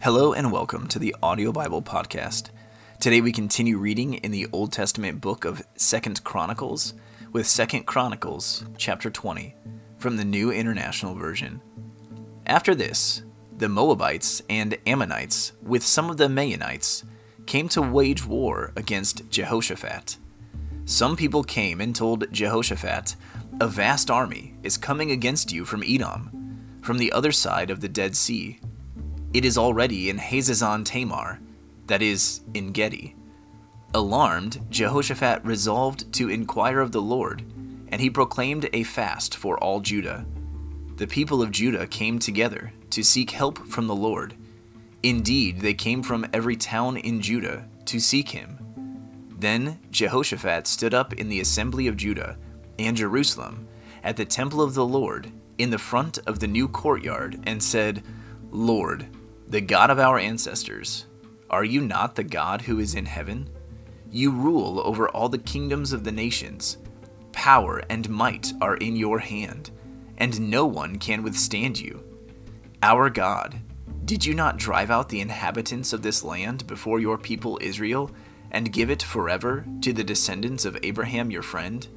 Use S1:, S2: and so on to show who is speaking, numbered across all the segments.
S1: Hello and welcome to the Audio Bible Podcast. Today we continue reading in the Old Testament book of Second Chronicles with Second Chronicles chapter 20 from the New International Version. After this, the Moabites and Ammonites with some of the Meunites came to wage war against Jehoshaphat. Some people came and told Jehoshaphat, A vast army is coming against you from Edom, from the other side of the Dead Sea it is already in Hazezon Tamar, that is, En Gedi. Alarmed, Jehoshaphat resolved to inquire of the Lord, and he proclaimed a fast for all Judah. The people of Judah came together to seek help from the Lord. Indeed, they came from every town in Judah to seek him. Then Jehoshaphat stood up in the assembly of Judah and Jerusalem at the temple of the Lord in the front of the new courtyard and said, Lord, the God of our ancestors, are you not the God who is in heaven? You rule over all the kingdoms of the nations. Power and might are in your hand, and no one can withstand you. Our God, did you not drive out the inhabitants of this land before your people Israel, and give it forever to the descendants of Abraham your friend?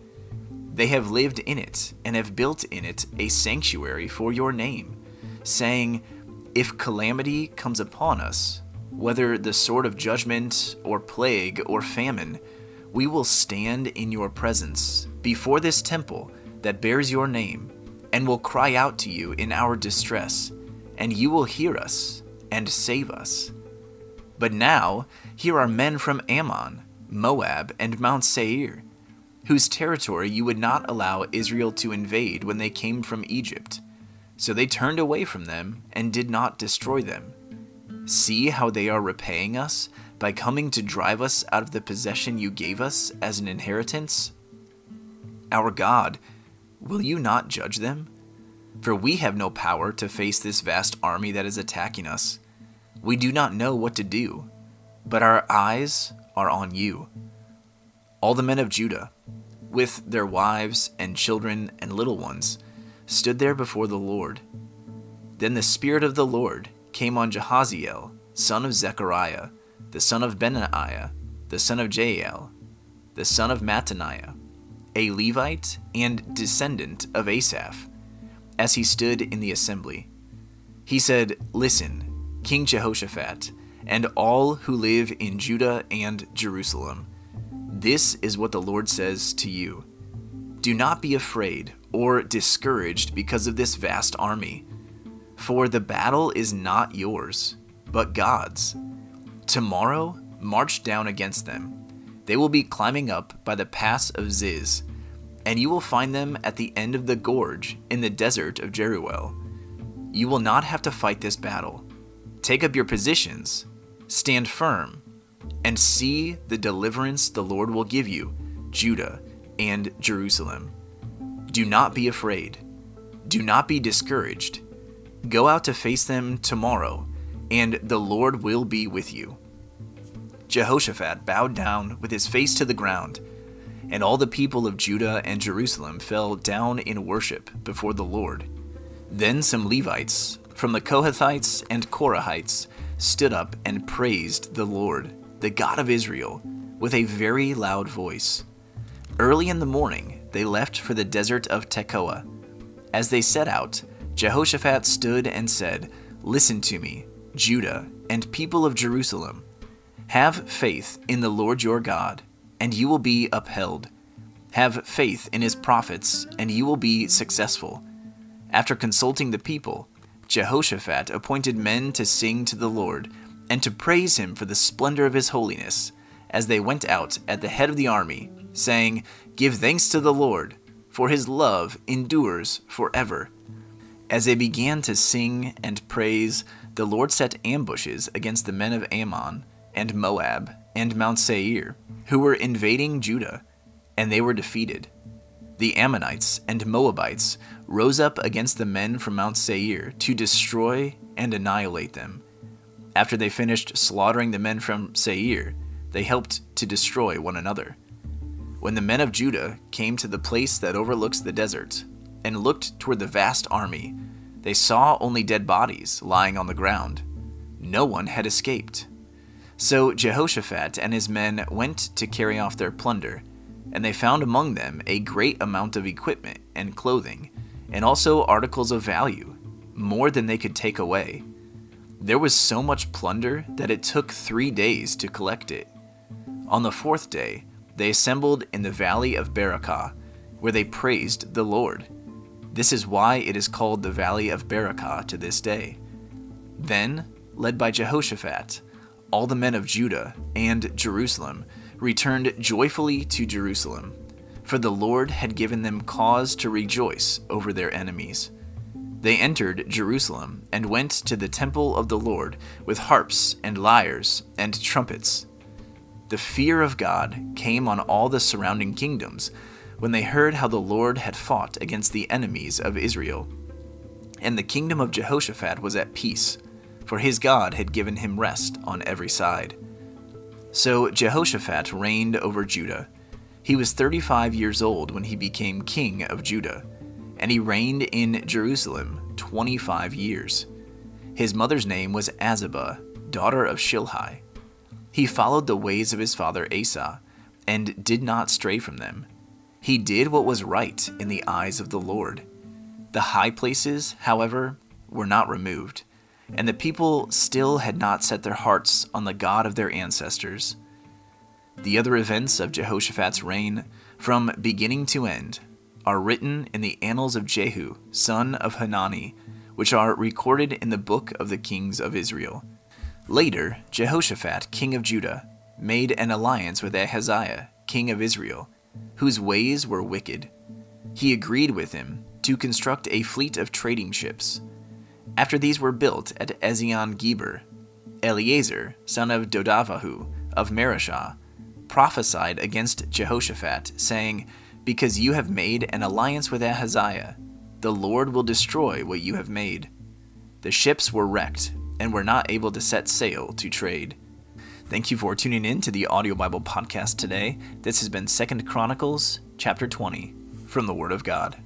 S1: They have lived in it, and have built in it a sanctuary for your name, saying, if calamity comes upon us, whether the sword of judgment, or plague, or famine, we will stand in your presence before this temple that bears your name, and will cry out to you in our distress, and you will hear us and save us. But now, here are men from Ammon, Moab, and Mount Seir, whose territory you would not allow Israel to invade when they came from Egypt so they turned away from them and did not destroy them. See how they are repaying us by coming to drive us out of the possession you gave us as an inheritance? Our God, will you not judge them? For we have no power to face this vast army that is attacking us. We do not know what to do, but our eyes are on you. All the men of Judah, with their wives and children and little ones, stood there before the Lord. Then the Spirit of the Lord came on Jahaziel, son of Zechariah, the son of Benaiah, the son of Jeiel, the son of Mattaniah, a Levite and descendant of Asaph, as he stood in the assembly. He said, Listen, King Jehoshaphat, and all who live in Judah and Jerusalem. This is what the Lord says to you Do not be afraid or discouraged because of this vast army. For the battle is not yours, but God's. Tomorrow, march down against them. They will be climbing up by the pass of Ziz, and you will find them at the end of the gorge in the desert of Jeruel. You will not have to fight this battle. Take up your positions, stand firm, and see the deliverance the Lord will give you, Judah and Jerusalem. Do not be afraid. Do not be discouraged. Go out to face them tomorrow, and the Lord will be with you. Jehoshaphat bowed down with his face to the ground, and all the people of Judah and Jerusalem fell down in worship before the Lord. Then some Levites from the Kohathites and Korahites stood up and praised the Lord, the God of Israel, with a very loud voice. Early in the morning, they left for the desert of Tekoa. As they set out, Jehoshaphat stood and said, Listen to me, Judah and people of Jerusalem. Have faith in the Lord your God, and you will be upheld. Have faith in his prophets, and you will be successful. After consulting the people, Jehoshaphat appointed men to sing to the Lord and to praise him for the splendor of his holiness as they went out at the head of the army saying, Give thanks to the Lord, for his love endures forever. As they began to sing and praise, the Lord set ambushes against the men of Ammon and Moab and Mount Seir, who were invading Judah, and they were defeated. The Ammonites and Moabites rose up against the men from Mount Seir to destroy and annihilate them. After they finished slaughtering the men from Seir, they helped to destroy one another. When the men of Judah came to the place that overlooks the desert, and looked toward the vast army, they saw only dead bodies lying on the ground. no one had escaped. So Jehoshaphat and his men went to carry off their plunder, and they found among them a great amount of equipment and clothing, and also articles of value, more than they could take away. There was so much plunder that it took three days to collect it. On the fourth day, they assembled in the valley of Berakah, where they praised the Lord. This is why it is called the valley of Berakah to this day. Then, led by Jehoshaphat, all the men of Judah and Jerusalem returned joyfully to Jerusalem, for the Lord had given them cause to rejoice over their enemies. They entered Jerusalem and went to the temple of the Lord with harps and lyres and trumpets. The fear of God came on all the surrounding kingdoms when they heard how the Lord had fought against the enemies of Israel. And the kingdom of Jehoshaphat was at peace for his God had given him rest on every side. So Jehoshaphat reigned over Judah. He was 35 years old when he became king of Judah, and he reigned in Jerusalem 25 years. His mother's name was Azubah, daughter of Shilhi. He followed the ways of his father Asa, and did not stray from them. He did what was right in the eyes of the Lord. The high places, however, were not removed and the people still had not set their hearts on the God of their ancestors. The other events of Jehoshaphat's reign, from beginning to end, are written in the annals of Jehu, son of Hanani, which are recorded in the book of the kings of Israel. Later, Jehoshaphat, king of Judah, made an alliance with Ahaziah, king of Israel, whose ways were wicked. He agreed with him to construct a fleet of trading ships after these were built at Ezion Geber, Eliezer, son of Dodavahu of Mareshah, prophesied against Jehoshaphat, saying, Because you have made an alliance with Ahaziah, the Lord will destroy what you have made. The ships were wrecked and were not able to set sail to trade. Thank you for tuning in to the Audio Bible podcast today. This has been Second Chronicles chapter 20 from the Word of God.